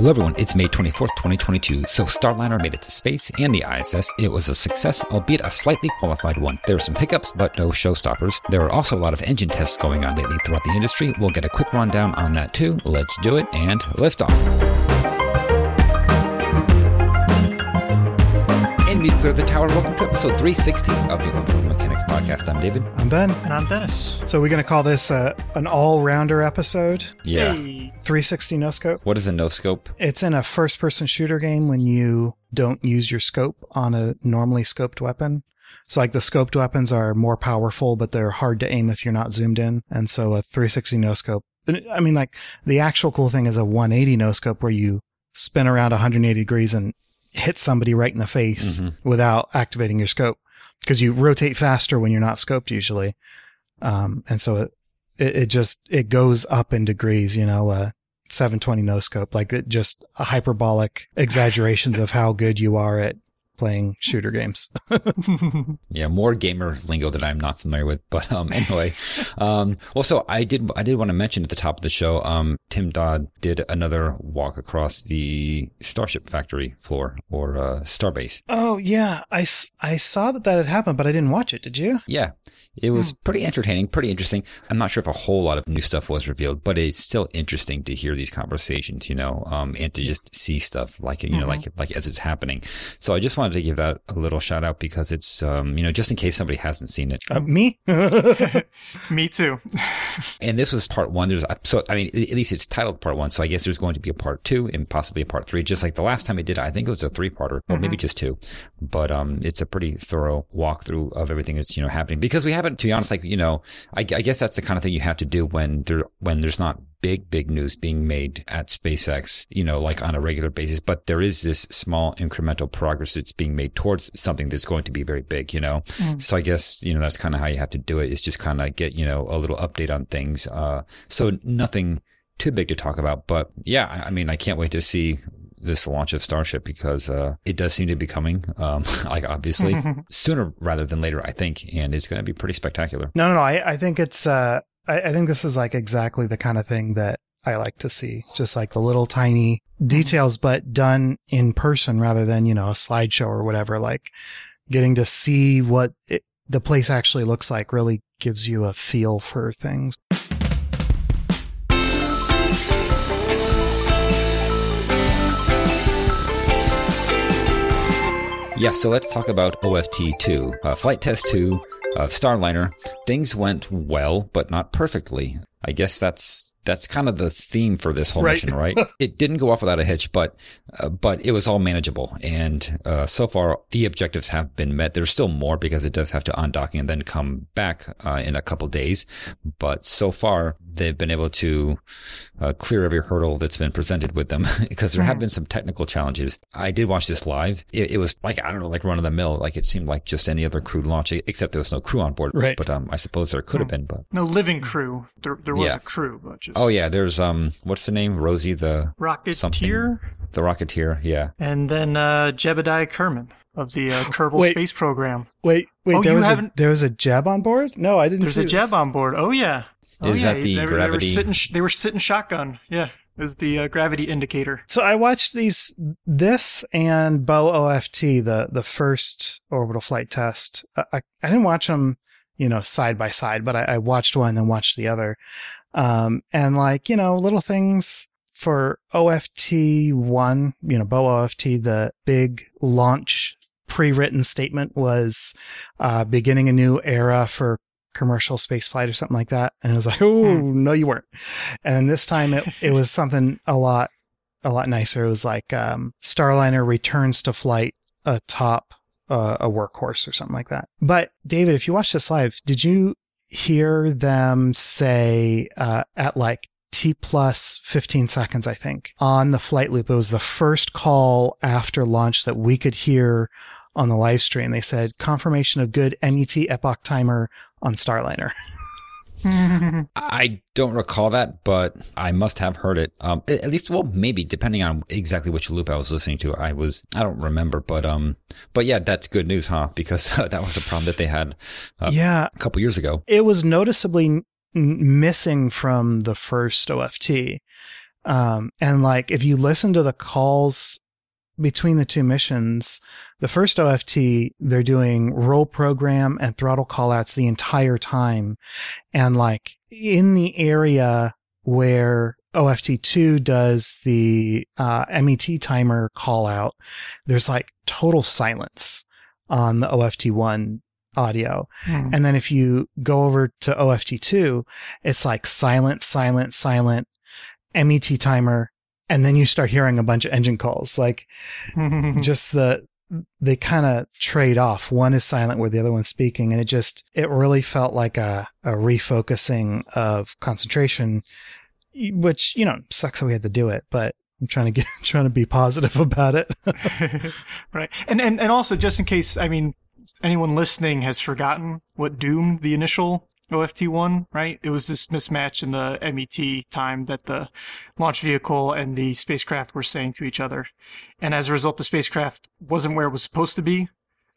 Hello everyone, it's May 24th, 2022. So Starliner made it to space and the ISS. It was a success, albeit a slightly qualified one. There were some hiccups, but no showstoppers. There are also a lot of engine tests going on lately throughout the industry. We'll get a quick rundown on that too. Let's do it and lift off. And we clear the tower. Welcome to episode 360 of the Mechanics Podcast. I'm David. I'm Ben. And I'm Dennis. So we're going to call this uh, an all-rounder episode. Yeah. Hey. 360 no scope. What is a no scope? It's in a first-person shooter game when you don't use your scope on a normally scoped weapon. So like the scoped weapons are more powerful, but they're hard to aim if you're not zoomed in. And so a 360 no scope. I mean, like the actual cool thing is a 180 no scope where you spin around 180 degrees and hit somebody right in the face Mhm. without activating your scope because you rotate faster when you're not scoped usually. Um, and so it, it, it just, it goes up in degrees, you know, uh, 720 no scope, like it just hyperbolic exaggerations of how good you are at playing shooter games. Yeah, more gamer lingo that I'm not familiar with. But um, anyway, um, well, so I did I did want to mention at the top of the show, um, Tim Dodd did another walk across the Starship Factory floor or uh, Starbase. oh yeah. I, I saw that that had happened, but I didn't watch it. Did you? Yeah. It was pretty entertaining, pretty interesting. I'm not sure if a whole lot of new stuff was revealed, but it's still interesting to hear these conversations, you know, um, and to just see stuff like, you know, like, like as it's happening. So I just wanted to give that a little shout out because it's, um, you know, just in case somebody hasn't seen it. Uh, me? Me too. And this was part one. There's so I mean, at least it's titled part one. So I guess there's going to be a part two and possibly a part three. Just like the last time I did it, I think it was a three parter, or maybe just two. But um, it's a pretty thorough walkthrough of everything that's you know happening because we haven't, to be honest, like you know, I, I guess that's the kind of thing you have to do when there when there's not big big news being made at SpaceX, you know, like on a regular basis. But there is this small incremental progress that's being made towards something that's going to be very big, you know. So I guess, you know, that's kind of how you have to do it is just kind of get, you know, a little update on things. Uh, so nothing too big to talk about, but yeah, I mean, I can't wait to see this launch of Starship because, uh, it does seem to be coming, um, like obviously sooner rather than later, I think, and it's going to be pretty spectacular. No, no, no. I, I think it's, uh, I, I think this is like exactly the kind of thing that I like to see. Just like the little tiny details, but done in person rather than, you know, a slideshow or whatever. Like getting to see what it, the place actually looks like really gives you a feel for things. Yeah, so let's talk about OFT 2. Uh, flight test 2 of Starliner. Things went well, but not perfectly. I guess that's that's kind of the theme for this whole Right. mission, right? it didn't go off without a hitch, but uh, but it was all manageable, and uh, so far the objectives have been met. There's still more because it does have to undocking and then come back uh, in a couple days, but so far they've been able to uh, clear every hurdle that's been presented with them because there have been some technical challenges. I did watch this live. It, it was like I don't know, like run of the mill. Like it seemed like just any other crewed launch, except there was no crew on board. Right. But um, I suppose there could have been. But No living crew. There, there was Yeah. a crew, but just oh yeah, there's um, what's the name? Rosie the Rocketeer, the Rocketeer. Yeah. and then uh, Jebediah Kerman of the uh, Kerbal Wait. Space Program. Wait, wait, Oh, there you was a, haven't- there was a jab on board? No, I didn't There's see a Jeb on board. Oh yeah. Oh, Is yeah. that the they, were- They were sitting. They were sitting shotgun. Yeah, is the uh, gravity indicator. So I watched these, this and Boe-OFT, the the first orbital flight test. I, I, I didn't watch them, you know, side by side, but I, I watched one and then watched the other. Um, and like, you know, little things for OFT one, you know, Boe-OFT, the big launch pre-written statement was, uh, beginning a new era for commercial space flight or something like that. And it was like, oh, no, you weren't. And this time it, it was something a lot a lot nicer. It was like um, Starliner returns to flight atop uh, a workhorse or something like that. But David, if you watch this live, did you hear them say uh, at like T plus 15 seconds, I think, on the flight loop? It was the first call after launch that we could hear on the live stream. They said confirmation of good MET epoch timer on Starliner. I don't recall that, but I must have heard it. Um, at least, well, maybe depending on exactly which loop I was listening to. I was, I don't remember, but um, but yeah, that's good news, huh? Because uh, that was a problem that they had uh, yeah, a couple years ago. it was noticeably n- missing from the first OFT. Um, and like if you listen to the calls between the two missions, the first OFT, they're doing roll program and throttle callouts the entire time. And like in the area where OFT2 does the uh, MET timer callout, there's like total silence on the OFT1 audio. Hmm. And then if you go over to OFT2, it's like silent, silent, silent, MET timer. And then you start hearing a bunch of engine calls. Like just the, they kind of trade off. One is silent where the other one's speaking. And it just, it really felt like a, a refocusing of concentration, which, you know, sucks that we had to do it, but I'm trying to get, trying to be positive about it. right. And, and, and also just in case, I mean, anyone listening has forgotten what doomed the initial OFT one, right? It was this mismatch in the MET time that the launch vehicle and the spacecraft were saying to each other. And as a result, the spacecraft wasn't where it was supposed to be.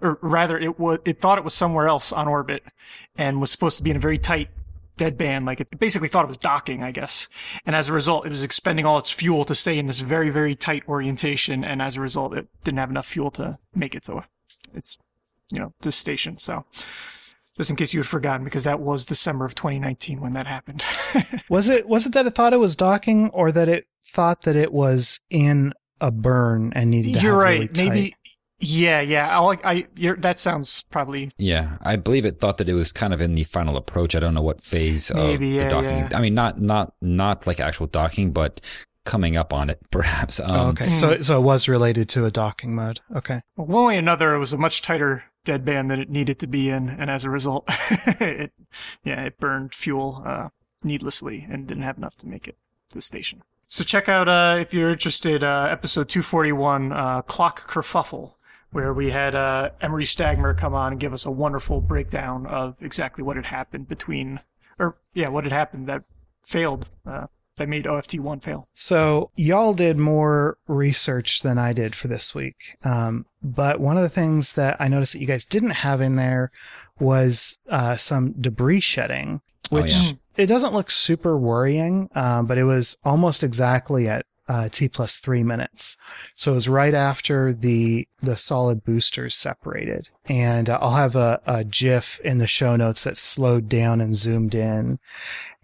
Or rather, it was, it thought it was somewhere else on orbit and was supposed to be in a very tight dead band. Like it basically thought it was docking, I guess. And as a result, it was expending all its fuel to stay in this very, very tight orientation. And as a result, it didn't have enough fuel to make it to its, you know, this station. So just in case you had forgotten, because that was December of 2019 when that happened. was it, was it that it thought it was docking or that it thought that it was in a burn and needed to You're have right. really tight- Maybe. Yeah, yeah. I like. I. You're, that sounds probably. Yeah, I believe it thought that it was kind of in the final approach. I don't know what phase of Maybe, the yeah, docking. yeah. I mean, not not not like actual docking, but coming up on it, perhaps. Um, Oh, okay. So, so it was related to a docking mode. Okay. Well, one way or another, it was a much tighter dead band than it needed to be in, and as a result, it, yeah, it burned fuel uh, needlessly and didn't have enough to make it to the station. So check out uh, if you're interested, uh, episode 241, uh, Clock Kerfuffle, where we had uh, Emery Stagmer come on and give us a wonderful breakdown of exactly what had happened between, or yeah, what had happened that failed, uh, that made OFT one fail. So y'all did more research than I did for this week. Um, but one of the things that I noticed that you guys didn't have in there was uh, some debris shedding, Oh, which yeah. it doesn't look super worrying, um, but it was almost exactly at uh, T plus three minutes. So it was right after the the solid boosters separated, and uh, I'll have a, a GIF in the show notes that slowed down and zoomed in.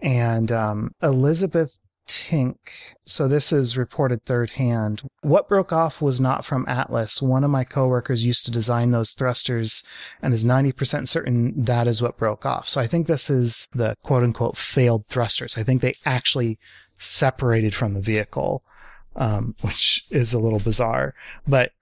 And um, Elizabeth Tink. So this is reported third hand. What broke off was not from Atlas. One of my coworkers used to design those thrusters and is 90% certain that is what broke off. So I think this is the quote unquote failed thrusters. I think they actually separated from the vehicle, um, which is a little bizarre. But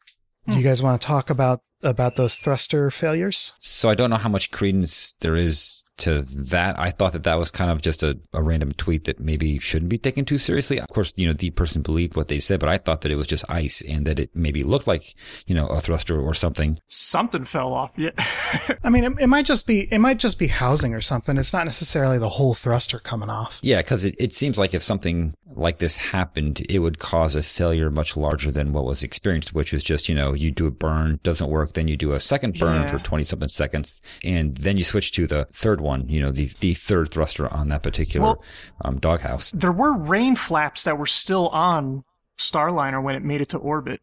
do you guys want to talk about about those thruster failures? So I don't know how much credence there is to that. I thought that that was kind of just a, a random tweet that maybe shouldn't be taken too seriously. Of course, you know, the person believed what they said, but I thought that it was just ice and that it maybe looked like, you know, a thruster or something. Something fell off. Yeah. I mean, it, it might just be it might just be housing or something. It's not necessarily the whole thruster coming off. Yeah, because it, it seems like if something like this happened, it would cause a failure much larger than what was experienced, which was just, you know, you do a burn, doesn't work, then you do a second burn Yeah. for 20 something seconds, and then you switch to the third one, you know, the, the third thruster on that particular Well- um, doghouse. there were rain flaps that were still on Starliner when it made it to orbit.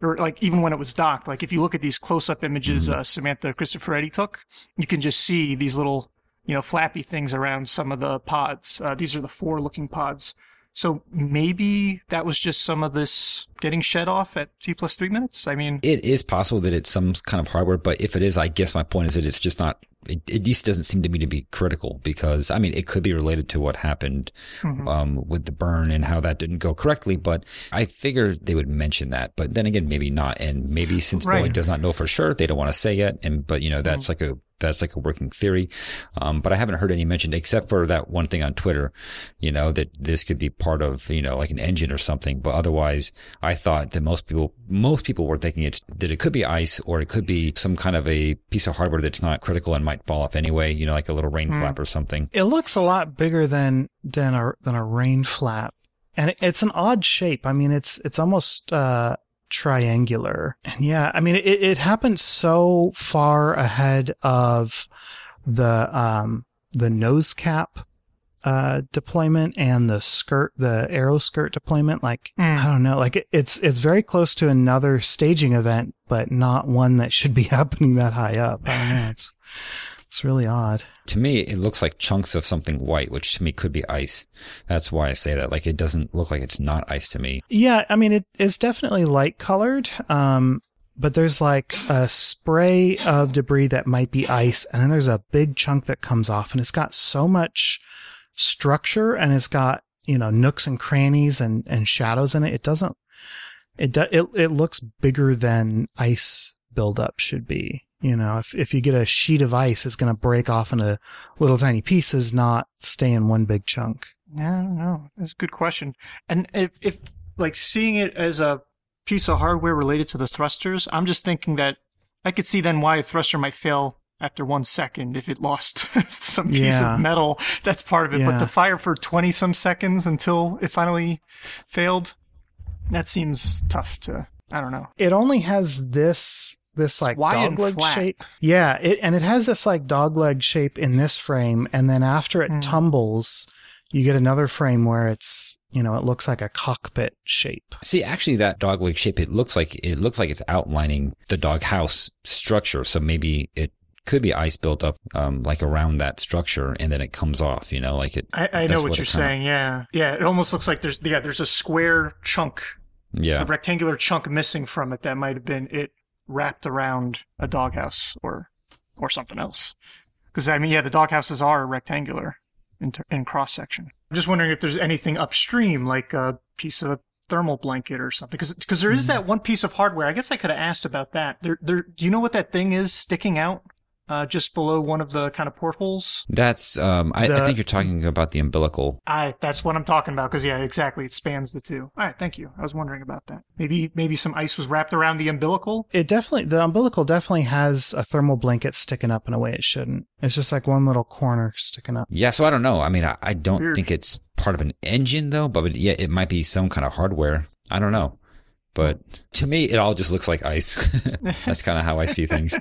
Or like even when it was docked. Like if you look at these close-up images uh, Samantha Cristoforetti took, you can just see these little, you know, flappy things around some of the pods. Uh, these are the four-looking pods. So maybe that was just some of this getting shed off at T plus three minutes. I mean, It is possible that it's some kind of hardware, but if it is, I guess my point is that it's just not. It, at least doesn't seem to me to be critical because I mean it could be related to what happened mhm. um, with the burn and how that didn't go correctly. But I figured they would mention that. But then again, maybe not. And maybe since Right. Boeing does not know for sure, they don't want to say it. And but you know that's like a that's like a working theory. Um, but I haven't heard any mentioned except for that one thing on Twitter. You know that this could be part of you know like an engine or something. But otherwise, I thought that most people most people were thinking it's that it could be ice or it could be some kind of a piece of hardware that's not critical and might fall off anyway. You know, like a little rain Hmm. flap or something. It looks a lot bigger than than a than a rain flap, and it- it's an odd shape. I mean, it's it's almost uh, triangular, and yeah, I mean, it it happened so far ahead of the um the nose cap uh, deployment and the skirt, the aero skirt deployment. Like, Mm. I don't know, like it, it's, it's very close to another staging event, but not one that should be happening that high up. I don't know. It's, it's really odd. To me, it looks like chunks of something white, which to me could be ice. That's why I say that. Like, it doesn't look like it's not ice to me. Yeah, I mean it is definitely light colored. Um, but there's like a spray of debris that might be ice, and then there's a big chunk that comes off, and it's got so much structure, and it's got you know nooks and crannies and and shadows in it. It doesn't. It do, it it looks bigger than ice buildup should be. You know, if if you get a sheet of ice, it's going to break off into little tiny pieces, not stay in one big chunk. Yeah, know. That's a good question. And if, if like seeing it as a piece of hardware related to the thrusters, I'm just thinking that I could see then why a thruster might fail after one second if it lost some piece Yeah. of metal. That's part of it. But to fire for 20 some seconds until it finally failed, that seems tough to, I don't know. it only has this this like wide and dogleg flat. shape. Yeah, it and it has this like dogleg shape in this frame, and then after it Hmm. tumbles, you get another frame where it's you know it looks like a cockpit shape. See, actually, that dogleg shape, it looks like, it looks like it's outlining the doghouse structure. So maybe it could be ice built up, um, like around that structure and then it comes off, you know, like it. I, I know what, what you're saying. Yeah. Yeah. It almost looks like there's, yeah, there's a square chunk Yeah. a rectangular chunk missing from it that might have been it wrapped around a doghouse or or something else. Because I mean, yeah, the doghouses are rectangular in, ter- in cross section. I'm just wondering if there's anything upstream, like a piece of a thermal blanket or something. Because because there is Mhm. that one piece of hardware. I guess I could have asked about that. There, there. Do you know what that thing is sticking out uh, just below one of the kind of portholes? That's, um, I, I think you're talking about the umbilical. I that's what I'm talking about because yeah, exactly. It spans the two. All right, thank you. I was wondering about that. Maybe maybe some ice was wrapped around the umbilical. It definitely the umbilical definitely has a thermal blanket sticking up in a way it shouldn't. It's just like one little corner sticking up. Yeah. So I don't know. I mean, I, I don't Weird. think it's part of an engine though, but yeah, it might be some kind of hardware. I don't know. But to me, it all just looks like ice. That's kind of how I see things.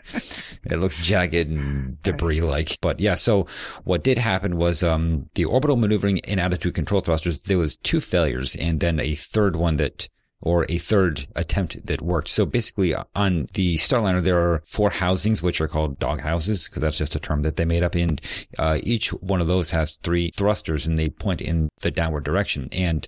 It looks jagged and debris like. But yeah, so what did happen was um, the orbital maneuvering and attitude control thrusters, there was two failures and then a third one that or a third attempt that worked. So basically on the Starliner, there are four housings, which are called dog houses, because that's just a term that they made up. And uh, each one of those has three thrusters and they point in the downward direction. And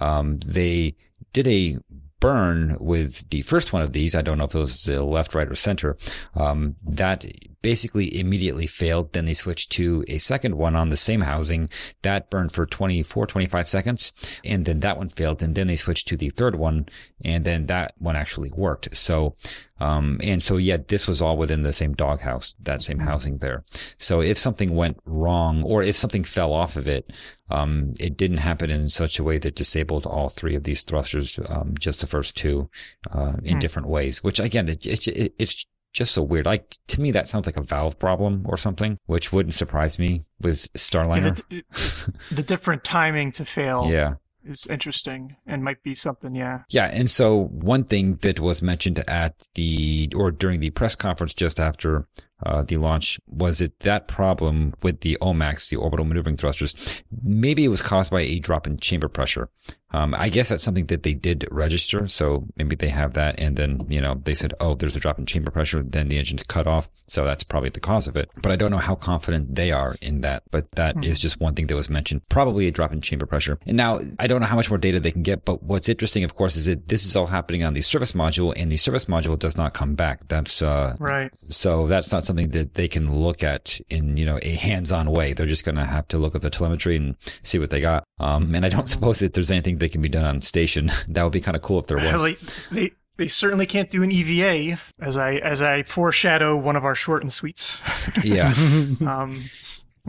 um, they did a burn with the first one of these. I don't know if it was left, right, or center. Um, that basically immediately failed. Then they switched to a second one on the same housing. That burned for 24, 25 seconds. And then that one failed. And then they switched to the third one. And then that one actually worked. So, um, and so, yeah, this was all within the same doghouse, that same housing there. So if something went wrong or if something fell off of it, um, it didn't happen in such a way that disabled all three of these thrusters, um, just the first two, uh, in Hmm. different ways, which again, it, it, it, it's just so weird. Like to me, that sounds like a valve problem or something, which wouldn't surprise me with Yeah, Starliner. the, the different timing to fail Yeah. Is interesting and might be something. Yeah. Yeah, and so one thing that was mentioned at the or during the press conference just after uh, the launch was it that problem with the OMACs, the orbital maneuvering thrusters, maybe it was caused by a drop in chamber pressure. Um, I guess that's something that they did register, so maybe they have that, and then you know they said, oh, there's a drop in chamber pressure, then the engine's cut off, so that's probably the cause of it. But I don't know how confident they are in that. But that is Hmm. just one thing that was mentioned, probably a drop in chamber pressure. And now I don't know how much more data they can get, but what's interesting, of course, is that this is all happening on the service module, and the service module does not come back. That's uh, Right. so that's not something that they can look at in, you know, a hands-on way. They're just going to have to look at the telemetry and see what they got. Um, and I don't suppose that there's anything that can be done on station. that would be kind of cool if there was. they, they they certainly can't do an EVA as I as I foreshadow one of our short and sweets. yeah. Um,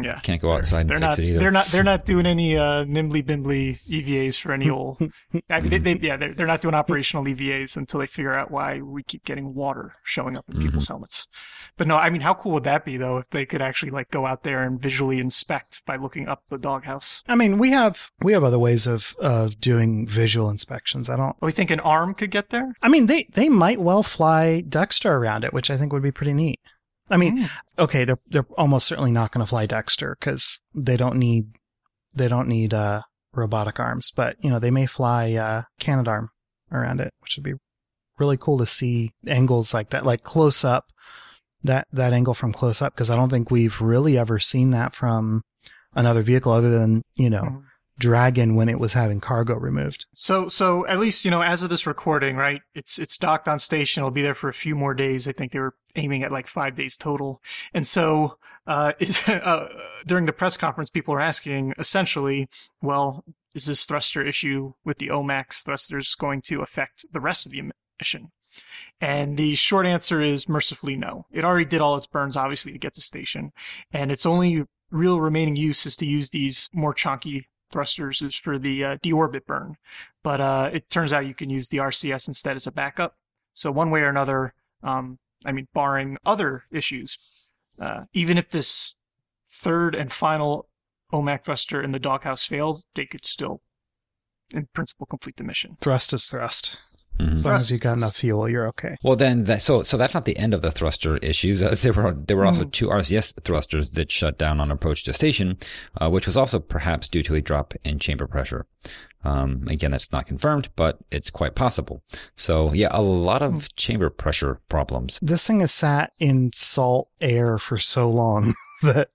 yeah. Can't go outside and They're fix not. it either. They're not. They're not doing any uh, nimbly bimbly EVAs for any old. I mean, they, they, yeah, they're, they're not doing operational EVAs until they figure out why we keep getting water showing up in Mm-hmm. people's helmets. But no, I mean, how cool would that be though if they could actually like go out there and visually inspect by looking up the doghouse? I mean, we have we have other ways of of doing visual inspections. I don't. Oh, we think an arm could get there. I mean, they they might well fly Dextre around it, which I think would be pretty neat. I mean, Hmm. okay, they're they're almost certainly not going to fly Dextre because they don't need they don't need uh, robotic arms, but you know they may fly uh, Canadarm around it, which would be really cool to see angles like that, like close up. That that angle from close up, because I don't think we've really ever seen that from another vehicle other than you know Mhm. Dragon when it was having cargo removed. So, so at least you know, as of this recording, right? It's it's docked on station. It'll be there for a few more days. I think they were aiming at like five days total. And so, uh, is, uh, during the press conference, people were asking essentially, well, is this thruster issue with the OMAC thrusters going to affect the rest of the mission? And the short answer is mercifully no. It already did all its burns, obviously, to get to station, and its only real remaining use is to use these more chunky thrusters is for the uh, deorbit burn. But uh, it turns out you can use the RCS instead as a backup. So one way or another, um, I mean, barring other issues, uh, even if this third and final OMAC thruster in the doghouse failed, they could still, in principle, complete the mission. Thrust is thrust. Mhm. As long Thrust as you is got enough fuel, you're okay. Well, then, that, so so that's not the end of the thruster issues. Uh, there were there were also Mhm. two RCS thrusters that shut down on approach to station, uh, which was also perhaps due to a drop in chamber pressure. Um, again, that's not confirmed, but it's quite possible. So yeah, a lot of chamber pressure problems. This thing has sat in salt air for so long that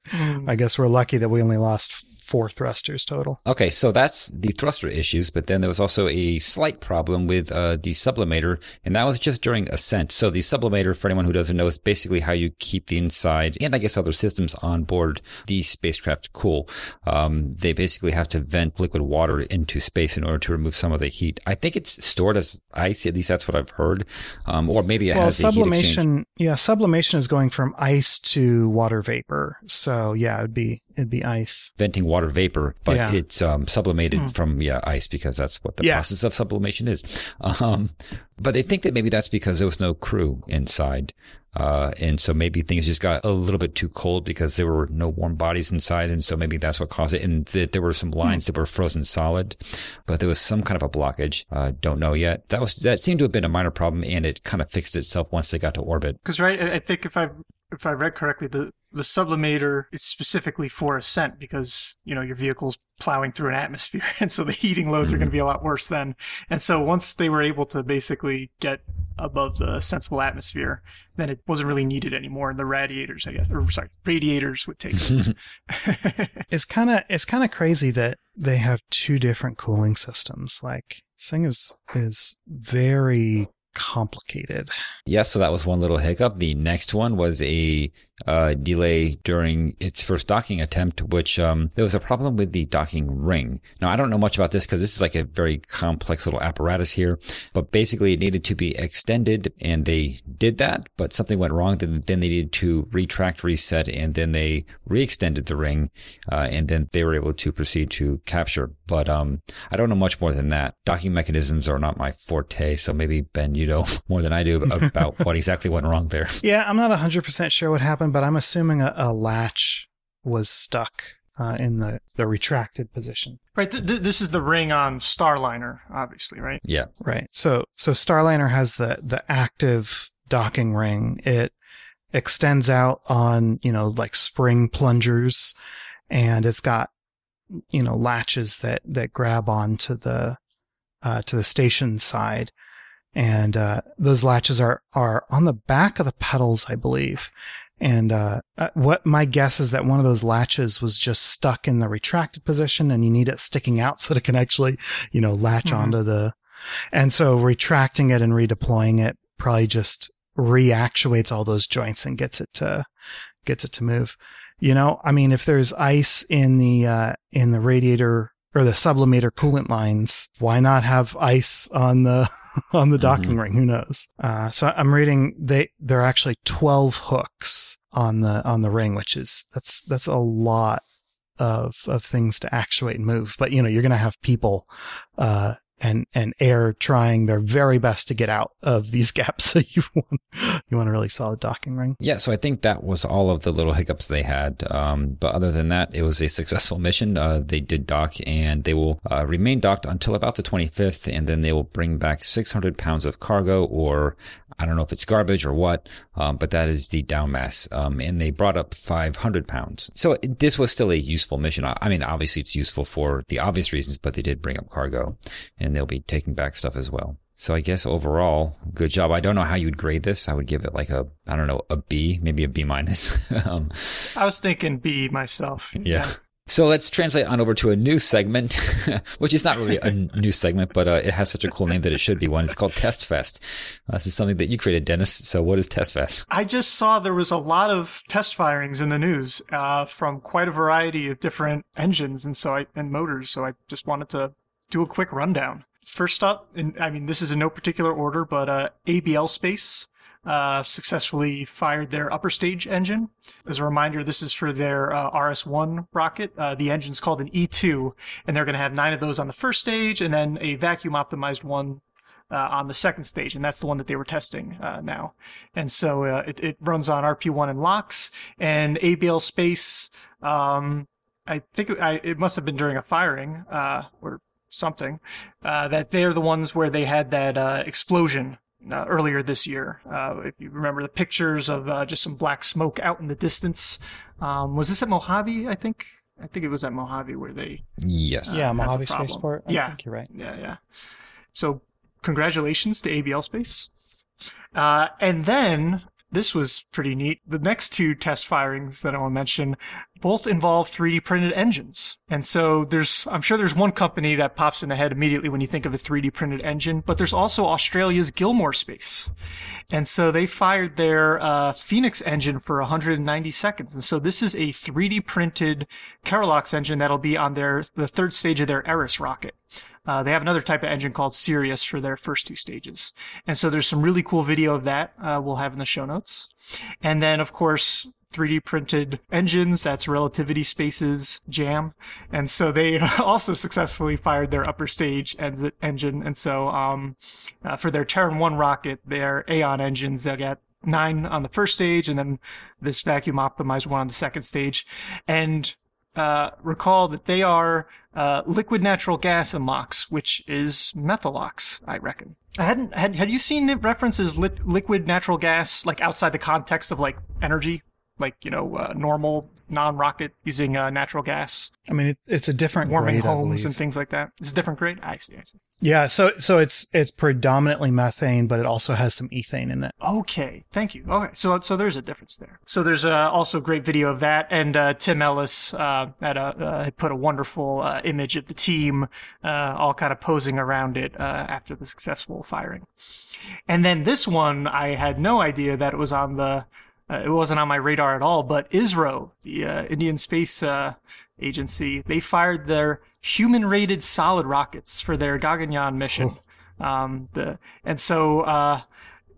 I guess we're lucky that we only lost four thrusters total. Okay, so that's the thruster issues, but then there was also a slight problem with uh, the sublimator, and that was just during ascent. So the sublimator, for anyone who doesn't know, is basically how you keep the inside and I guess other systems on board the spacecraft cool. Um, they basically have to vent liquid water into space in order to remove some of the heat. I think it's stored as ice, at least that's what I've heard, um, or maybe it well, has sublimation, yeah, sublimation is going from ice to water vapor. So yeah, it'd be it'd be ice. venting water vapor, but Yeah. it's um, sublimated Hmm. from yeah ice because that's what the Yeah. process of sublimation is. Um, but they think that maybe that's because there was no crew inside, uh, and so maybe things just got a little bit too cold because there were no warm bodies inside, and so maybe that's what caused it. And th- there were some lines that were frozen solid, but there was some kind of a blockage. Uh, don't know yet. That was that seemed to have been a minor problem, and it kind of fixed itself once they got to orbit. Because right, I I think if I if I read correctly, the the sublimator is specifically for ascent because you know your vehicle's plowing through an atmosphere, and so the heating loads are going to mm-hmm. be a lot worse then. And so once they were able to basically get above the sensible atmosphere, then it wasn't really needed anymore. And the radiators, I guess, or sorry, radiators would take it. It's kind of it's kind of crazy that they have two different cooling systems. Like this thing is is very complicated. Yes, so that was one little hiccup. The next one was a uh, delay during its first docking attempt, which um, there was a problem with the docking ring. Now, I don't know much about this because this is like a very complex little apparatus here, but basically it needed to be extended and they did that, but something went wrong. Then, then they needed to retract, reset, and then they re-extended the ring, uh, and then they were able to proceed to capture. But um, I don't know much more than that. Docking mechanisms are not my forte, so maybe Ben, you know more than I do about what exactly went wrong there. Yeah, I'm not 100% sure what happened, but I'm assuming a, a latch was stuck uh, in the, the retracted position. right. Th- th- this is the ring on Starliner, obviously, right? Yeah. Right. So so Starliner has the the active docking ring. It extends out on, you know, like spring plungers and it's got you know latches that that grab onto the uh to the station side. And uh those latches are are on the back of the pedals, I believe. And uh, uh, what my guess is that one of those latches was just stuck in the retracted position, and you need it sticking out so that it can actually, you know, latch Mhm. onto the. And so retracting it and redeploying it probably just reactuates all those joints and gets it to gets it to move. You know, I mean, if there's ice in the uh, in the radiator or the sublimator coolant lines, why not have ice on the on the docking ring? Who knows? Uh, so I'm reading they there are actually 12 hooks on the on the ring, which is that's that's a lot of of things to actuate and move. But you know, you're gonna have people uh, and and air trying their very best to get out of these gaps. So you want you want a really solid docking ring. Yeah, so I think that was all of the little hiccups they had. Um, but other than that, it was a successful mission. Uh, they did dock and they will uh, remain docked until about the 25th, and then they will bring back 600 pounds of cargo, or I don't know if it's garbage or what, um, but that is the down mass. Um, and they brought up 500 pounds. So this was still a useful mission. I, I mean, obviously it's useful for the obvious reasons, but they did bring up cargo and they'll be taking back stuff as well. So I guess overall, good job. I don't know how you'd grade this. I would give it like a, I don't know, a B, maybe a B minus. um, I was thinking B myself. yeah. So let's translate on over to a new segment, which is not really a new segment, but uh, it has such a cool name that it should be one. It's called Test Fest. Uh, this is something that you created, Dennis. So what is Test Fest? I just saw there was a lot of test firings in the news uh, from quite a variety of different engines and so I, and motors. So I just wanted to do a quick rundown. First up, and I mean this is in no particular order, but uh, ABL Space uh, successfully fired their upper stage engine. As a reminder, this is for their uh, RS-1 rocket. Uh, the engine's called an E2, and they're going to have nine of those on the first stage, and then a vacuum optimized one uh, on the second stage, and that's the one that they were testing uh, now. And so uh, it, it, runs on RP1 and LOX, and ABL Space. Um, I think it, I, it, must have been during a firing or something that they're the ones where they had that explosion uh, earlier this year. Uh, if you remember the pictures of uh, just some black smoke out in the distance. Um, was this at Mojave? I think. I think it was at Mojave where they. Yes. yeah, Mojave Spaceport. I yeah, think you're right. Yeah, yeah. So, congratulations to ABL Space. Uh, and then this was pretty neat. The next two test firings that I want to mention both involve 3D printed engines. And so there's, I'm sure there's one company that pops in the head immediately when you think of a 3D printed engine, but there's also Australia's Gilmour Space. And so they fired their uh, Phoenix engine for 190 seconds. And so this is a 3D printed Kerolox engine that'll be on their, the third stage of their Eris rocket. Uh, they have another type of engine called Sirius for their first two stages. And so there's some really cool video of that uh, we'll have in the show notes. And then, of course, 3D printed engines. That's Relativity Space's jam. And so they also successfully fired their upper stage en- engine. And so, um, uh, for their Terran 1 rocket, their Aeon engines, they'll get nine on the first stage and then this vacuum optimized one on the second stage. And uh, recall that they are uh, liquid natural gas MOX, which is Methalox, I reckon. I hadn't had had you seen references li- liquid natural gas like outside the context of like energy, like you know uh, normal non-rocket using uh, natural gas. I mean, it, it's a different warming grade, homes and things like that. It's a different grade. I see. I see. Yeah. So so it's it's predominantly methane, but it also has some ethane in it. Okay. Thank you. Okay. So so there's a difference there. So there's uh, also a great video of that, and uh, Tim Ellis uh, had a uh, put a wonderful uh, image of the team uh, all kind of posing around it after the successful firing. And then this one, I had no idea that it was on the uh, it wasn't on my radar at all, but ISRO, the uh, Indian Space uh, Agency, they fired their human-rated solid rockets for their Gaganyaan mission. Oh. Um, the, and so, uh,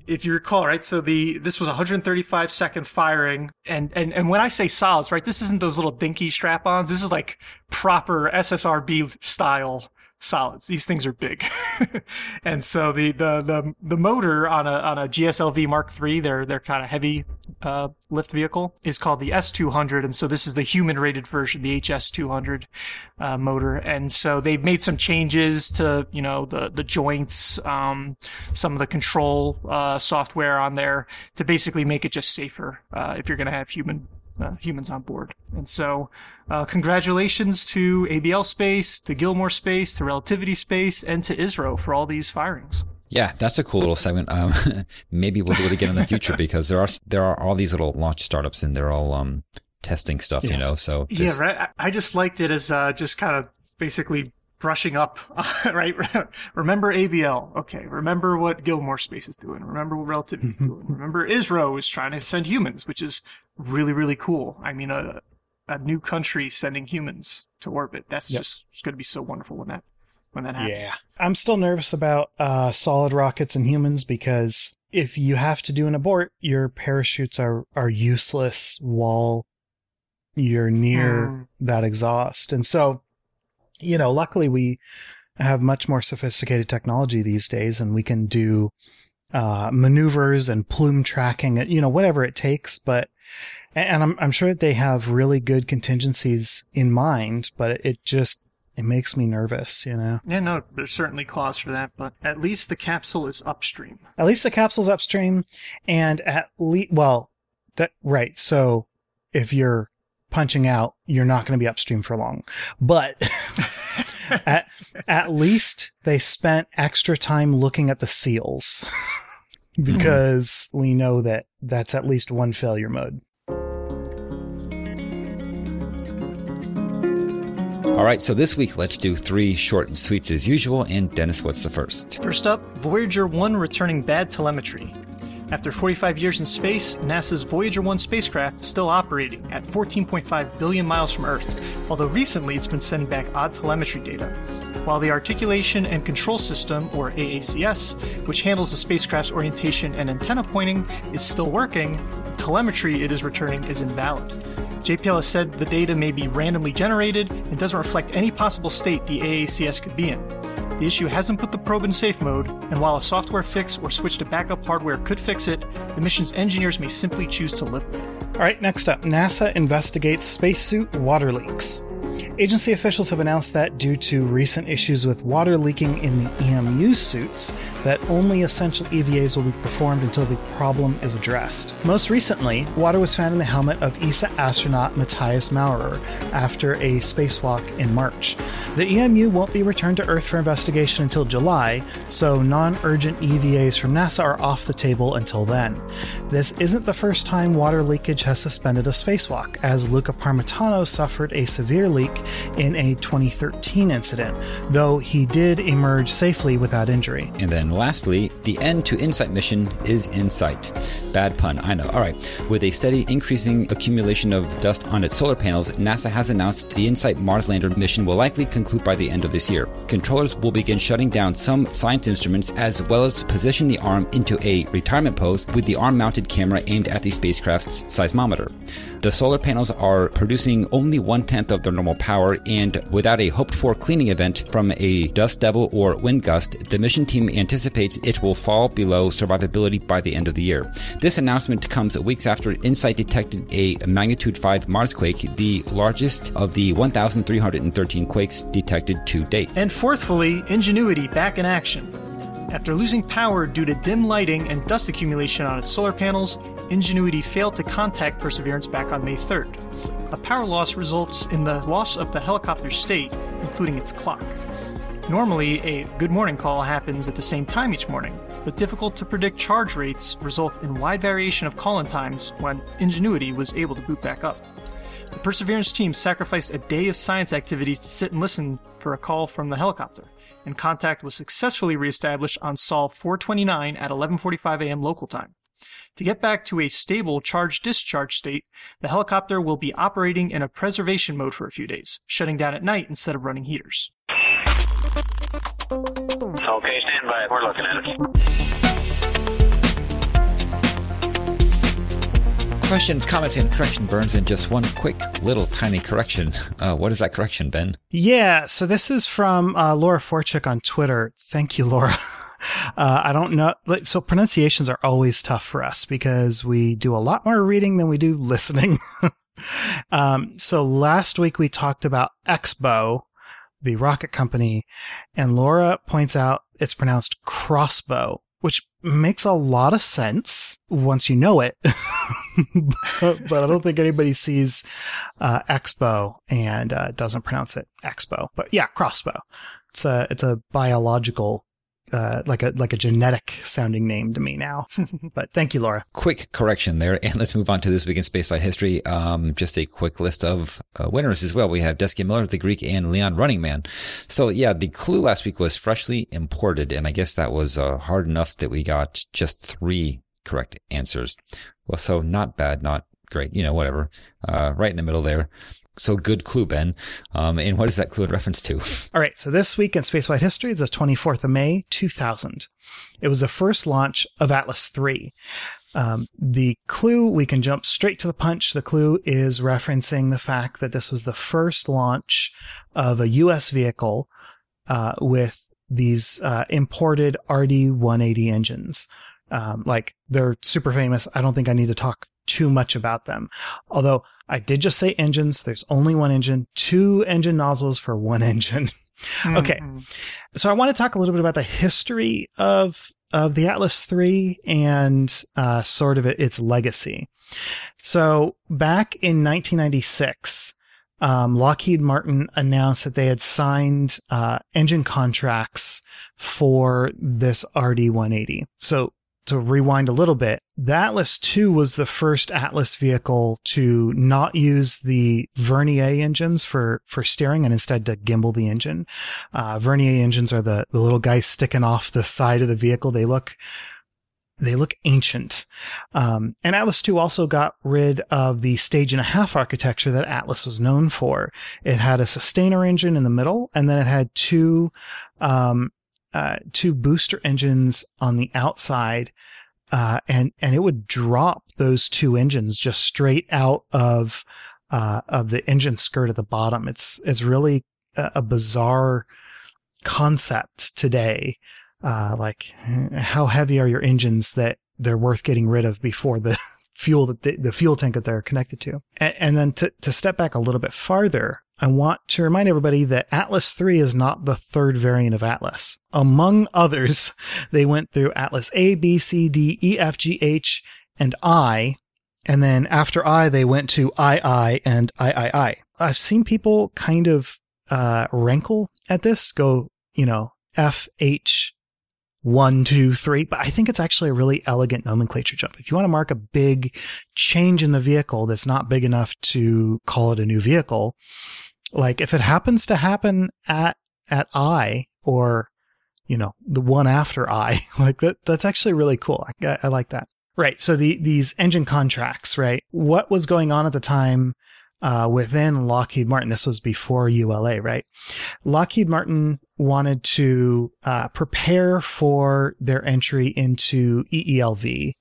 if you recall, right, so the this was 135 second firing, and and and when I say solids, right, this isn't those little dinky strap-ons. This is like proper SSRB style solids. These things are big, and so the, the the the motor on a on a GSLV Mark III, their their kind of heavy uh, lift vehicle, is called the S200, and so this is the human rated version, the HS200 uh, motor, and so they've made some changes to you know the the joints, um, some of the control uh, software on there to basically make it just safer uh, if you're going to have human uh, humans on board. And so, uh, congratulations to ABL Space, to Gilmour Space, to Relativity Space, and to ISRO for all these firings. Yeah, that's a cool little segment. Um, maybe we'll do it again in the future because there are there are all these little launch startups and they're all um, testing stuff, yeah. you know. So yeah, right. I just liked it as uh, just kind of basically brushing up, right? remember ABL. Okay. Remember what Gilmour Space is doing. Remember what Relativity is doing. Remember ISRO is trying to send humans, which is really, really cool. I mean, a, a new country sending humans to orbit. That's yep. just, it's going to be so wonderful when that, when that happens. Yeah. I'm still nervous about, uh, solid rockets and humans because if you have to do an abort, your parachutes are, are useless while you're near mm. that exhaust. And so, you know, luckily we have much more sophisticated technology these days and we can do uh, maneuvers and plume tracking, you know, whatever it takes. But, and I'm, I'm sure that they have really good contingencies in mind, but it just, it makes me nervous, you know. Yeah, no, there's certainly cause for that, but at least the capsule is upstream. At least the capsule's upstream, and at least, well, that right. So if you're punching out, you're not going to be upstream for long. But at at least they spent extra time looking at the seals Hmm. because we know that that's at least one failure mode. All right, so this week let's do three short and sweets as usual. And Dennis, what's the first? First up, Voyager 1 returning bad telemetry. After 45 years in space, NASA's Voyager 1 spacecraft is still operating at 14.5 billion miles from Earth, although recently it's been sending back odd telemetry data. While the Articulation and Control System, or AACS, which handles the spacecraft's orientation and antenna pointing, is still working, the telemetry it is returning is invalid. JPL has said the data may be randomly generated and doesn't reflect any possible state the AACS could be in. The issue hasn't put the probe in safe mode, and while a software fix or switch to backup hardware could fix it, the mission's engineers may simply choose to live with it. All right, next up NASA investigates spacesuit water leaks. Agency officials have announced that due to recent issues with water leaking in the EMU suits, that only essential EVAs will be performed until the problem is addressed. Most recently, water was found in the helmet of ESA astronaut Matthias Maurer after a spacewalk in March. The EMU won't be returned to Earth for investigation until July, so non-urgent EVAs from NASA are off the table until then. This isn't the first time water leakage has suspended a spacewalk, as Luca Parmitano suffered a severe leak in a 2013 incident, though he did emerge safely without injury. And then lastly, the end to InSight mission is in sight. Bad pun, I know. All right. With a steady increasing accumulation of dust on its solar panels, NASA has announced the InSight Mars lander mission will likely conclude by the end of this year. Controllers will begin shutting down some science instruments as well as position the arm into a retirement pose with the arm mounted camera aimed at the spacecraft's seismometer. The solar panels are producing only one tenth of their normal power, and without a hoped for cleaning event from a dust devil or wind gust, the mission team anticipates it will fall below survivability by the end of the year. This announcement comes weeks after InSight detected a magnitude 5 Mars quake, the largest of the 1,313 quakes detected to date. And fourthly, Ingenuity back in action. After losing power due to dim lighting and dust accumulation on its solar panels, Ingenuity failed to contact Perseverance back on May 3rd. A power loss results in the loss of the helicopter's state, including its clock. Normally, a good morning call happens at the same time each morning, but difficult to predict charge rates result in wide variation of call in times when Ingenuity was able to boot back up. The Perseverance team sacrificed a day of science activities to sit and listen for a call from the helicopter, and contact was successfully reestablished on Sol 429 at 11:45 a.m. local time. To get back to a stable charge discharge state, the helicopter will be operating in a preservation mode for a few days, shutting down at night instead of running heaters. Okay, stand by. We're looking at it. Questions, comments, and correction burns, and just one quick little tiny correction. Uh, what is that correction, Ben? Yeah, so this is from uh, Laura Forczyk on Twitter. Thank you, Laura. Uh, I don't know. So pronunciations are always tough for us because we do a lot more reading than we do listening. um, so last week we talked about X-Bow, the rocket company, and Laura points out it's pronounced crossbow, which makes a lot of sense once you know it. but, but, I don't think anybody sees uh, X-Bow and uh, doesn't pronounce it Expo. But yeah, crossbow. It's a it's a biological uh, like a like a genetic sounding name to me now. but thank you, Laura. Quick correction there, and let's move on to this week in spaceflight history. Um, just a quick list of uh, winners as well. We have Desky Miller, the Greek, and Leon Running Man. So yeah, the clue last week was freshly imported, and I guess that was uh, hard enough that we got just three correct answers. Well, so not bad, not great, you know, whatever. Uh, right in the middle there. So good clue, Ben. Um, and what is that clue in reference to? All right. So this week in spaceflight history is the 24th of May, 2000. It was the first launch of Atlas 3. Um, the clue, we can jump straight to the punch. The clue is referencing the fact that this was the first launch of a U.S. vehicle, uh, with these, uh, imported RD-180 engines. Um, like they're super famous. I don't think I need to talk too much about them. Although I did just say engines. There's only one engine, two engine nozzles for one engine. Okay. Mhm. So I want to talk a little bit about the history of of the Atlas III and uh, sort of its legacy. So back in 1996, um, Lockheed Martin announced that they had signed uh, engine contracts for this RD-180. So to rewind a little bit, the Atlas II was the first Atlas vehicle to not use the Vernier engines for, for steering and instead to gimbal the engine. Uh, Vernier engines are the, the little guys sticking off the side of the vehicle. They look, they look ancient. Um, and Atlas II also got rid of the stage and a half architecture that Atlas was known for. It had a sustainer engine in the middle, and then it had two, um, uh, two booster engines on the outside. Uh, and, and it would drop those two engines just straight out of, uh, of the engine skirt at the bottom. It's, it's really a, a bizarre concept today. Uh, like how heavy are your engines that they're worth getting rid of before the fuel that the, the fuel tank that they're connected to. And, and then to, to step back a little bit farther, I want to remind everybody that Atlas 3 is not the third variant of Atlas. Among others, they went through Atlas A, B, C, D, E, F, G, H, and I. And then after I, they went to II and III. I've seen people kind of, uh, rankle at this, go, you know, F, H, one, two, three, but I think it's actually a really elegant nomenclature jump. If you want to mark a big change in the vehicle that's not big enough to call it a new vehicle, like if it happens to happen at, at I or, you know, the one after I, like that, that's actually really cool. I, I like that. Right. So the, these engine contracts, right? What was going on at the time, uh, within Lockheed Martin? This was before ULA, right? Lockheed Martin wanted to uh, prepare for their entry into EELV,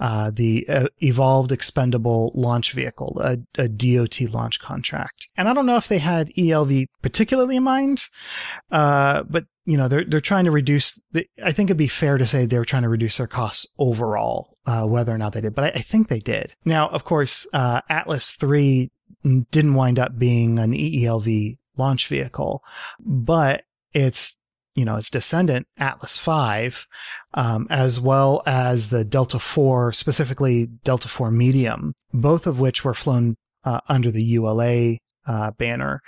uh, the uh, Evolved Expendable Launch Vehicle, a, a, DoD launch contract. And I don't know if they had ELV particularly in mind, uh, but you know they're they're trying to reduce. The, I think it'd be fair to say they were trying to reduce their costs overall, uh, whether or not they did. But I, I think they did. Now, of course, uh, Atlas three didn't wind up being an EELV launch vehicle, but its you know its descendant Atlas V, um, as well as the Delta Four, specifically Delta Four Medium, both of which were flown uh, under the ULA uh, banner.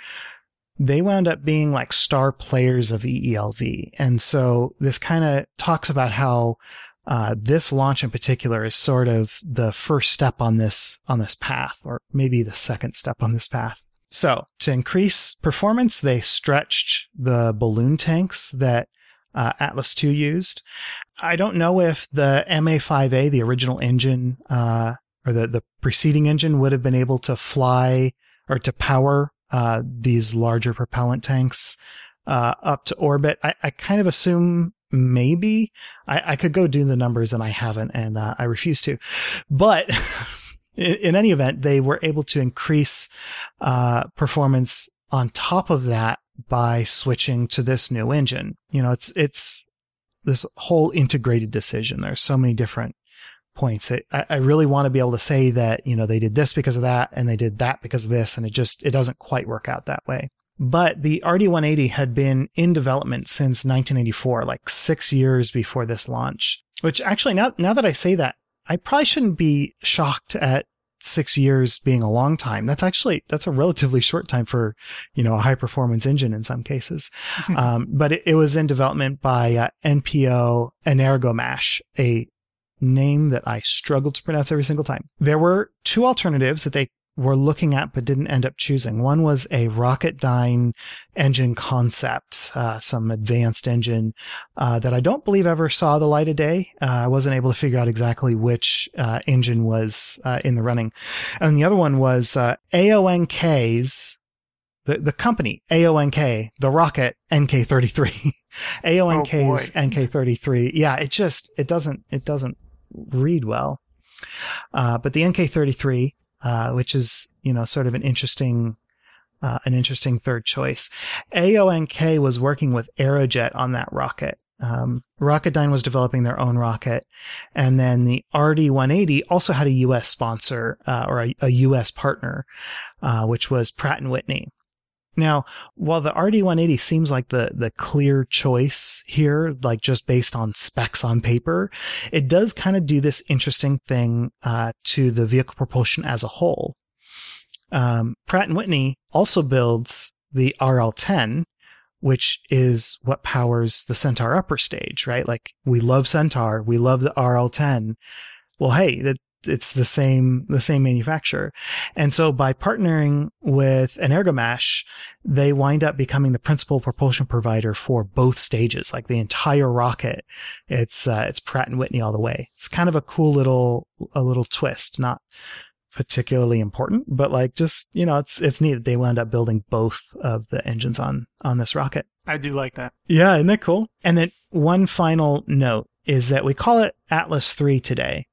They wound up being like star players of EELV, and so this kind of talks about how uh, this launch in particular is sort of the first step on this on this path, or maybe the second step on this path. So to increase performance, they stretched the balloon tanks that uh, Atlas II used. I don't know if the MA5A, the original engine, uh, or the, the preceding engine would have been able to fly or to power uh, these larger propellant tanks uh, up to orbit. I, I, kind of assume maybe I, I, could go do the numbers and I haven't, and uh, I refuse to. But in, in, any event, they were able to increase uh, performance on top of that by switching to this new engine. You know, it's it's this whole integrated decision. There's so many different points. It, I, I really want to be able to say that, you know, they did this because of that and they did that because of this. And it just, it doesn't quite work out that way. But the RD180 had been in development since 1984, like six years before this launch, which actually now, now that I say that, I probably shouldn't be shocked at six years being a long time. That's actually, that's a relatively short time for, you know, a high performance engine in some cases. um, but it, it, was in development by uh, NPO Energomash, a name that I struggled to pronounce every single time. There were two alternatives that they were looking at but didn't end up choosing. One was a Rocketdyne engine concept, uh, some advanced engine uh, that I don't believe ever saw the light of day. Uh, I wasn't able to figure out exactly which uh, engine was uh, in the running. And the other one was uh, AONK's the, the company AONK, the rocket NK33, AONK's oh NK33. Yeah, it just, it doesn't, it doesn't read well. Uh, but the NK33, uh, which is, you know, sort of an interesting, uh, an interesting third choice. AONK was working with Aerojet on that rocket. Um, Rocketdyne was developing their own rocket, and then the RD-180 also had a U.S. sponsor uh, or a, a, U.S. partner, uh, which was Pratt and Whitney. Now, while the RD-180 seems like the the clear choice here, like just based on specs on paper, it does kind of do this interesting thing uh, to the vehicle propulsion as a whole. Um, Pratt and Whitney also builds the RL-10, which is what powers the Centaur upper stage, right? Like we love Centaur, we love the RL10. Well, hey, that it's the same the same manufacturer. And so by partnering with Energomash, they wind up becoming the principal propulsion provider for both stages, like the entire rocket. It's uh, it's Pratt and Whitney all the way. It's kind of a cool little a little twist, not particularly important, but like just, you know, it's it's neat that they wound up building both of the engines on on this rocket. I do like that. Yeah, isn't that cool? And then one final note is that we call it Atlas 3 today.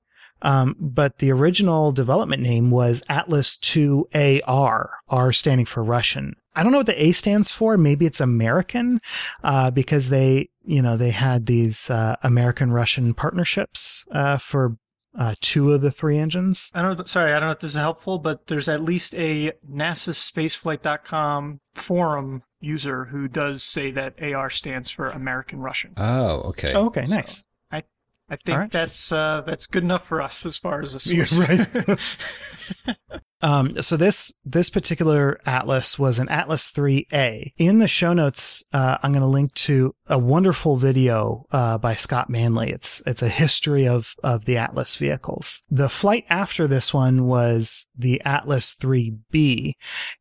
Um, but the original development name was Atlas 2AR, R standing for Russian. I don't know what the A stands for. Maybe it's American, uh, because they, you know, they had these, uh, American Russian partnerships, uh, for uh, two of the three engines. I don't. Sorry, I don't know if this is helpful, but there's at least a NASA Spaceflight.com forum user who does say that AR stands for American Russian. Oh, okay. Oh, okay, nice. So I I think right. that's uh, that's good enough for us as far as a source. right. Um, so this this particular atlas was an Atlas 3A. In the show notes, uh, I'm going to link to a wonderful video uh, by Scott Manley. It's it's a history of of the Atlas vehicles. The flight after this one was the Atlas 3B,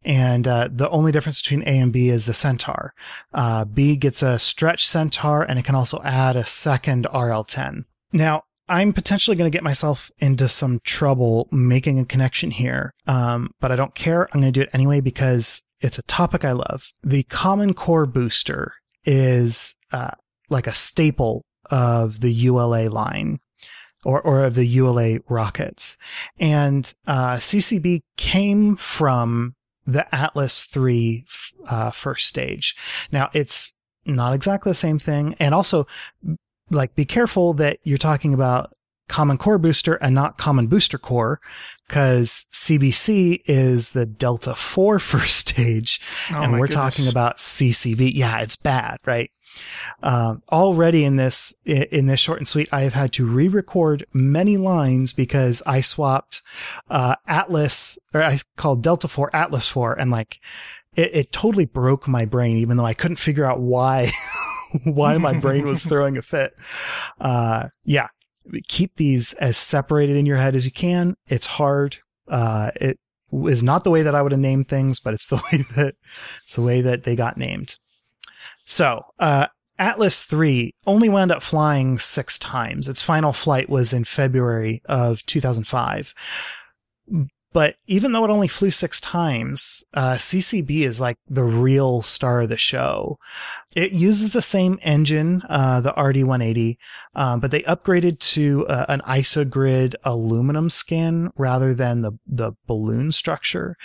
and uh, the only difference between A and B is the Centaur. Uh, B gets a stretch Centaur, and it can also add a second RL10. Now, I'm potentially going to get myself into some trouble making a connection here. Um, but I don't care. I'm going to do it anyway because it's a topic I love. The Common Core booster is, uh, like a staple of the ULA line or, or of the ULA rockets. And, uh, CCB came from the Atlas 3, uh, first stage. Now it's not exactly the same thing. And also like be careful that you're talking about common core booster and not common booster core because CBC is the Delta 4 first stage Oh and we're goodness. talking about CCB. Yeah, it's bad, right? Um, already in this, in this short and sweet, I have had to re-record many lines because I swapped, uh, Atlas, or I called Delta 4 Atlas 4 and like, it, it totally broke my brain, even though I couldn't figure out why, why my brain was throwing a fit. Uh, yeah, keep these as separated in your head as you can. It's hard. Uh, it is not the way that I would have named things, but it's the way that it's the way that they got named. So, uh, Atlas 3 only wound up flying six times. Its final flight was in February of 2005. But even though it only flew six times, uh, CCB is like the real star of the show. It uses the same engine, uh, the RD180, um, but they upgraded to uh, an isogrid aluminum skin rather than the the balloon structure.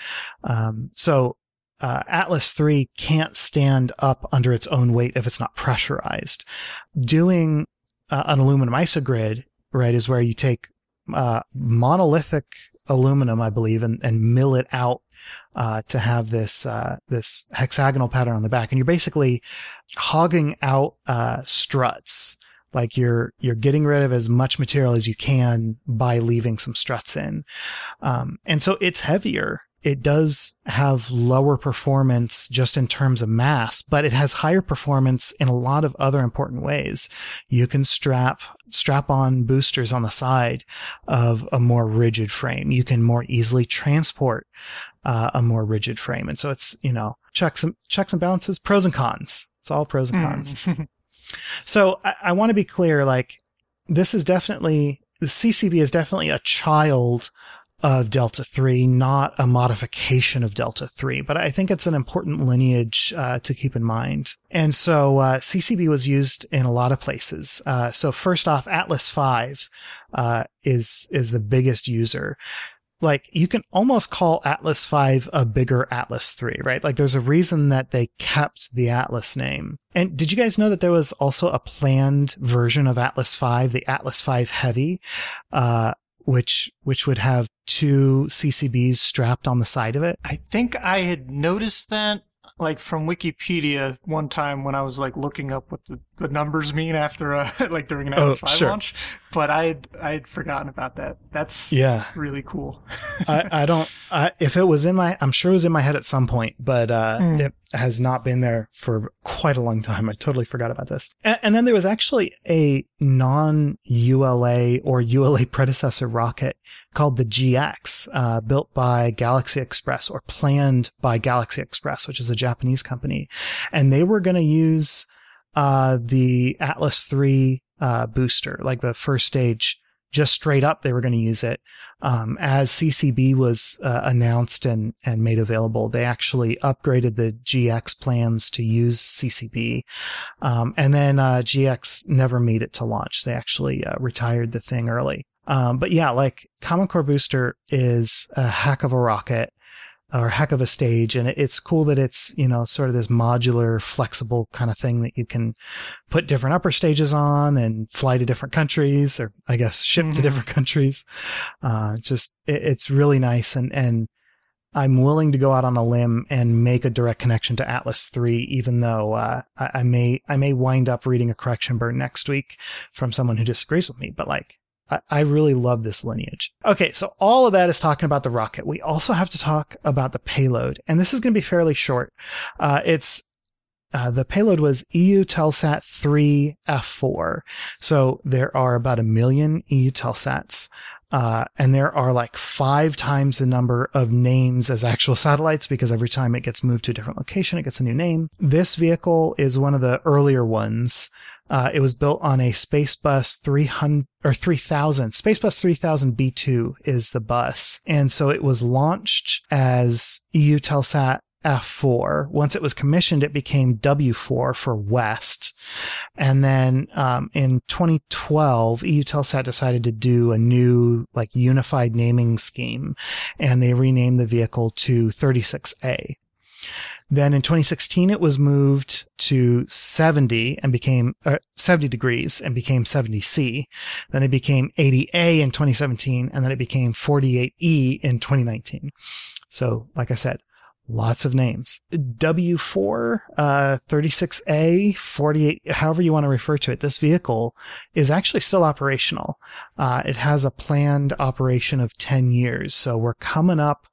Um, so uh, Atlas 3 can't stand up under its own weight if it's not pressurized. Doing uh, an aluminum isogrid, right, is where you take uh, monolithic aluminum, I believe, and, and mill it out uh, to have this uh, this hexagonal pattern on the back, and you're basically hogging out uh, struts. Like you're you're getting rid of as much material as you can by leaving some struts in, um, and so it's heavier. It does have lower performance just in terms of mass, but it has higher performance in a lot of other important ways. You can strap strap on boosters on the side of a more rigid frame. You can more easily transport uh, a more rigid frame, and so it's you know checks and checks and balances, pros and cons. It's all pros and cons. So I, I want to be clear, like this is definitely the CCB is definitely a child of Delta 3, not a modification of Delta 3, but I think it's an important lineage uh, to keep in mind. And so uh, CCB was used in a lot of places. Uh, so first off, Atlas 5 uh, is is the biggest user. Like you can almost call Atlas 5 a bigger Atlas 3, right? Like there's a reason that they kept the Atlas name. And did you guys know that there was also a planned version of Atlas 5, the Atlas 5 Heavy, uh, which which would have two CCBs strapped on the side of it? I think I had noticed that like from Wikipedia one time when I was like looking up what the, the numbers mean after a like during an Oh, Atlas 5 sure. launch, but I had I had forgotten about that. That's Yeah. really cool. I, I don't. I, if it was in my, I'm sure it was in my head at some point, but uh, Hmm. it has not been there for quite a long time. I totally forgot about this. And, and then there was actually a non-ULA or ULA predecessor rocket called the GX, uh, built by Galaxy Express or planned by Galaxy Express, which is a Japanese company, and they were going to use uh, the Atlas three uh, booster, like the first stage. Just straight up, they were going to use it um, as CCB was uh, announced and, and made available, they actually upgraded the GX plans to use CCB. Um, and then uh, GX never made it to launch. They actually uh, retired the thing early. Um, but yeah, like Common Core Booster is a heck of a rocket or a heck of a stage. And it's cool that it's, you know, sort of this modular, flexible kind of thing that you can put different upper stages on and fly to different countries or I guess ship to Mhm. different countries. Uh, just, it, it's really nice. And, and I'm willing to go out on a limb and make a direct connection to Atlas 3, even though, uh, I, I may, I may wind up reading a correction burn next week from someone who disagrees with me, but like, I, I really love this lineage. Okay. So all of that is talking about the rocket. We also have to talk about the payload, and this is going to be fairly short. Uh, it's, uh, the payload was EU Telsat 3 F4. So there are about a million EU Telsats. Uh, and there are like five times the number of names as actual satellites because every time it gets moved to a different location, it gets a new name. This vehicle is one of the earlier ones. Uh, it was built on a Spacebus 300 or 3000. Spacebus 3000 B2 is the bus. And so it was launched as EU Telsat F4. Once it was commissioned, it became W4 for West. And then um, in 2012, EU Telsat decided to do a new, like, unified naming scheme, and they renamed the vehicle to 36A. Then in 2016, it was moved to 70 and became uh, 70 degrees and became 70C. Then it became 80A in 2017, and then it became 48E in 2019. So, like I said, lots of names. W4, uh, 36A, 48, however you want to refer to it. This vehicle is actually still operational. Uh, it has a planned operation of 10 years. So we're coming up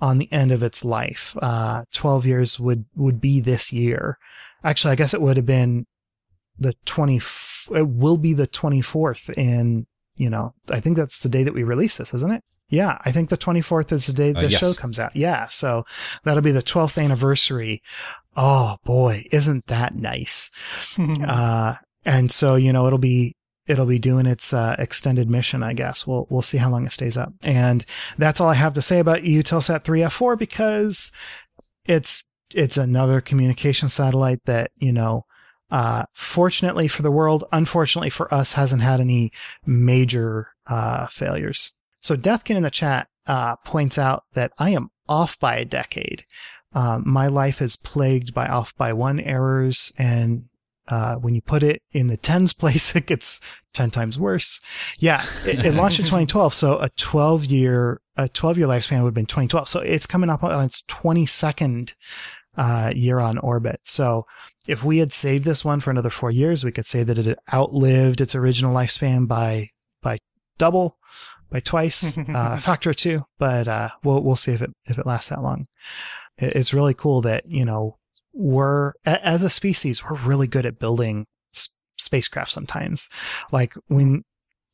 on the end of its life. Uh, 12 years would, would be this year. Actually, I guess it would have been the 20, it will be the 24th in, you know, I think that's the day that we release this, isn't it? Yeah, I think the 24th is the day Uh, the yes. show comes out. Yeah, so that'll be the 12th anniversary. Oh boy, isn't that nice? Uh, and so, you know, it'll be, it'll be doing its, uh, extended mission, I guess. We'll, we'll see how long it stays up. And that's all I have to say about EU Telsat 3F4 because it's, it's another communication satellite that, you know, uh, fortunately for the world, unfortunately for us, hasn't had any major, uh, failures. So Deathkin in the chat, uh, points out that I am off by a decade. Um, my life is plagued by off by one errors and uh, when you put it in the tens place, it gets 10 times worse. Yeah, it, it launched in 2012. So a 12 year, a 12 year lifespan would have been 2012. So it's coming up on its 22nd uh, year on orbit. So if we had saved this one for another four years, we could say that it had outlived its original lifespan by, by double, by twice, uh, a factor of two, but, uh, we'll, we'll see if it, if it lasts that long. It- It's really cool that, you know, we're, as a species, we're really good at building s- spacecraft sometimes. Like when,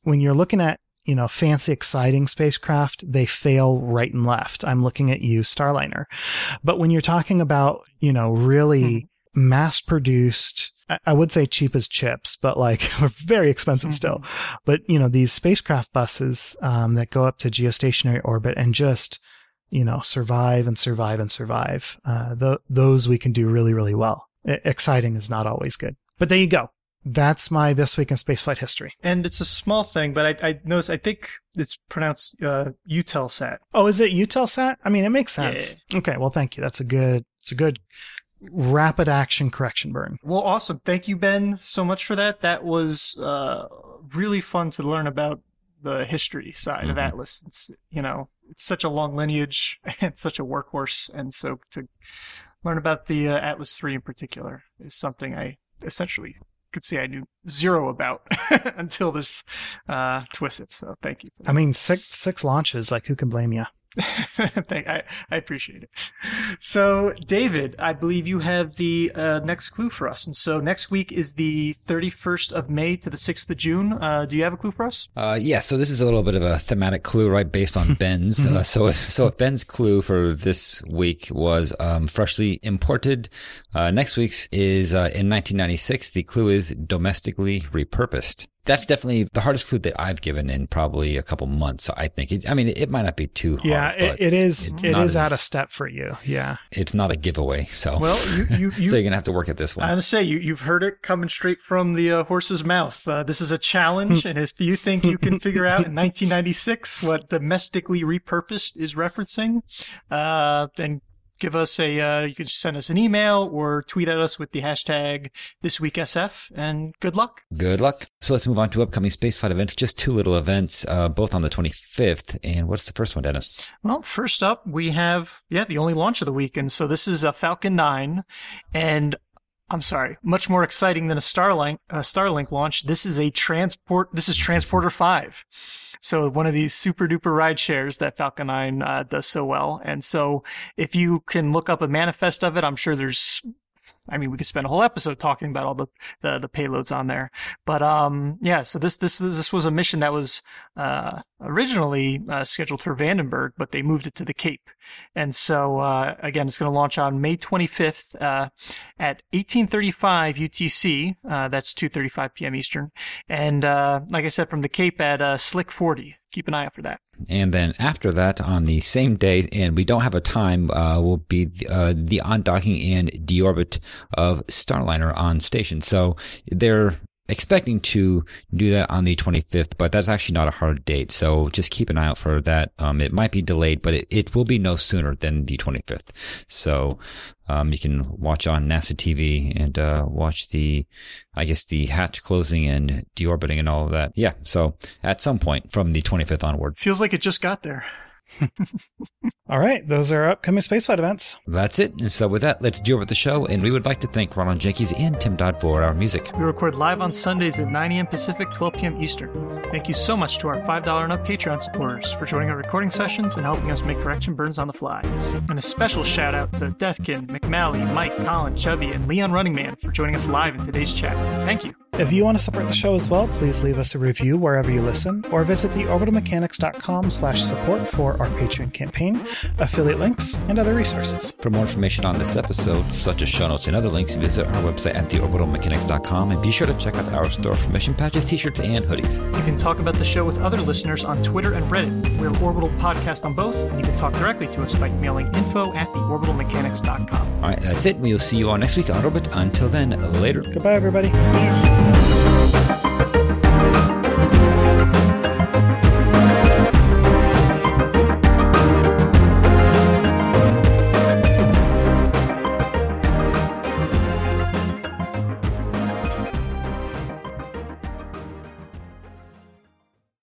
when you're looking at, you know, fancy, exciting spacecraft, they fail right and left. I'm looking at you, Starliner. But when you're talking about, you know, really mass produced, I- would say cheap as chips, but like very expensive still. But, you know, these spacecraft buses, um, that go up to geostationary orbit and just, you know, survive and survive and survive. Uh, th- those we can do really, really well. I- exciting is not always good. But there you go. that's my this week in spaceflight history. And it's a small thing, but I, I noticed, I think it's pronounced uh, Eutelsat. Oh, is it Eutelsat? I mean, it makes sense. Okay, well, thank you. That's a good. It's a good rapid action correction burn. Well, awesome. Thank you, Ben, so much for that. That was uh, really fun to learn about the history side of Mhm. Atlas. It's you know, it's such a long lineage and such a workhorse, and so to learn about the uh, Atlas three in particular is something I essentially could say I knew zero about until this uh, TWISIP. So thank you. I mean, six six launches. Like, who can blame you? Thank, I, I appreciate it. So, David, I believe you have the uh, next clue for us. And so, next week is the 31st of May to the 6th of June. Uh, do you have a clue for us? Uh, yeah, so this is a little bit of a thematic clue, right, based on Ben's. uh, so, if, so if Ben's clue for this week was um, freshly imported, uh, next week's is uh, in 1996. The clue is domestically repurposed. That's definitely the hardest clue that I've given in probably a couple months. I think. It, I mean, it, might not be too hard. Yeah, it, but it is. it's It not is out of step for you. Yeah. it's not a giveaway. So, Well, you, you, you so you're gonna have to work at this one. I'm gonna say you, you've heard it coming straight from the uh, horse's mouth. Uh, this is a challenge, and if you think you can figure out in 1996 what domestically repurposed is referencing, uh, then give us a. Uh, you can send us an email or tweet at us with the hashtag ThisWeekSF, and good luck. Good luck. So let's move on to upcoming spaceflight events. Just two little events, uh, both on the 25th. And what's the first one, Dennis? Well, first up, we have, yeah, the only launch of the weekend. So this is a Falcon 9, and I'm sorry, much more exciting than a Starlink, a Starlink launch. This is a transport, this is Transporter 5. So one of these super duper ride shares that Falcon 9 uh, does so well. And so if you can look up a manifest of it, I'm sure there's I mean, we could spend a whole episode talking about all the, the, the payloads on there. But, um, yeah, so this, this, this was a mission that was, uh, originally, uh, scheduled for Vandenberg, but they moved it to the Cape. And so, uh, again, it's going to launch on May 25th, uh, at 1835 UTC. Uh, that's 2.35 p.m. Eastern. And, uh, like I said, from the Cape at, Slick 40. Keep an eye out for that. And then after that, on the same day, and we don't have a time, uh, will be the, uh, the undocking and deorbit of Starliner on station. So they're expecting to do that on the 25th, but that's actually not a hard date. So just keep an eye out for that. Um, it might be delayed, but it, it will be no sooner than the 25th. So um, you can watch on NASA TV and uh, watch the, I guess, the hatch closing and deorbiting and all of that. Yeah. So at some point from the 25th onward. Feels like it just got there. All right. Those are upcoming spaceflight events. That's it. And so with that, let's deal with the show. And we would like to thank Ronald Jenkins and Tim Dodd for our music. We record live on Sundays at 9 a.m. Pacific, 12 p.m. Eastern. Thank you so much to our $5 and up Patreon supporters for joining our recording sessions and helping us make correction burns on the fly. And a special shout out to Deathkin, McMally, Mike, Colin, Chubby, and Leon Running Man for joining us live in today's chat. Thank you. If you want to support the show as well, please leave us a review wherever you listen, or visit theorbitalmechanics.com slash support for our Patreon campaign, affiliate links, and other resources. For more information on this episode, such as show notes and other links, visit our website at theorbitalmechanics.com and be sure to check out our store for mission patches, t-shirts, and hoodies. You can talk about the show with other listeners on Twitter and Reddit. We're Orbital Podcast on both, and you can talk directly to us by emailing info at theorbitalmechanics.com. All right, that's it. We'll see you all next week on Orbit. Until then, later. Goodbye, everybody. See you. Thank you.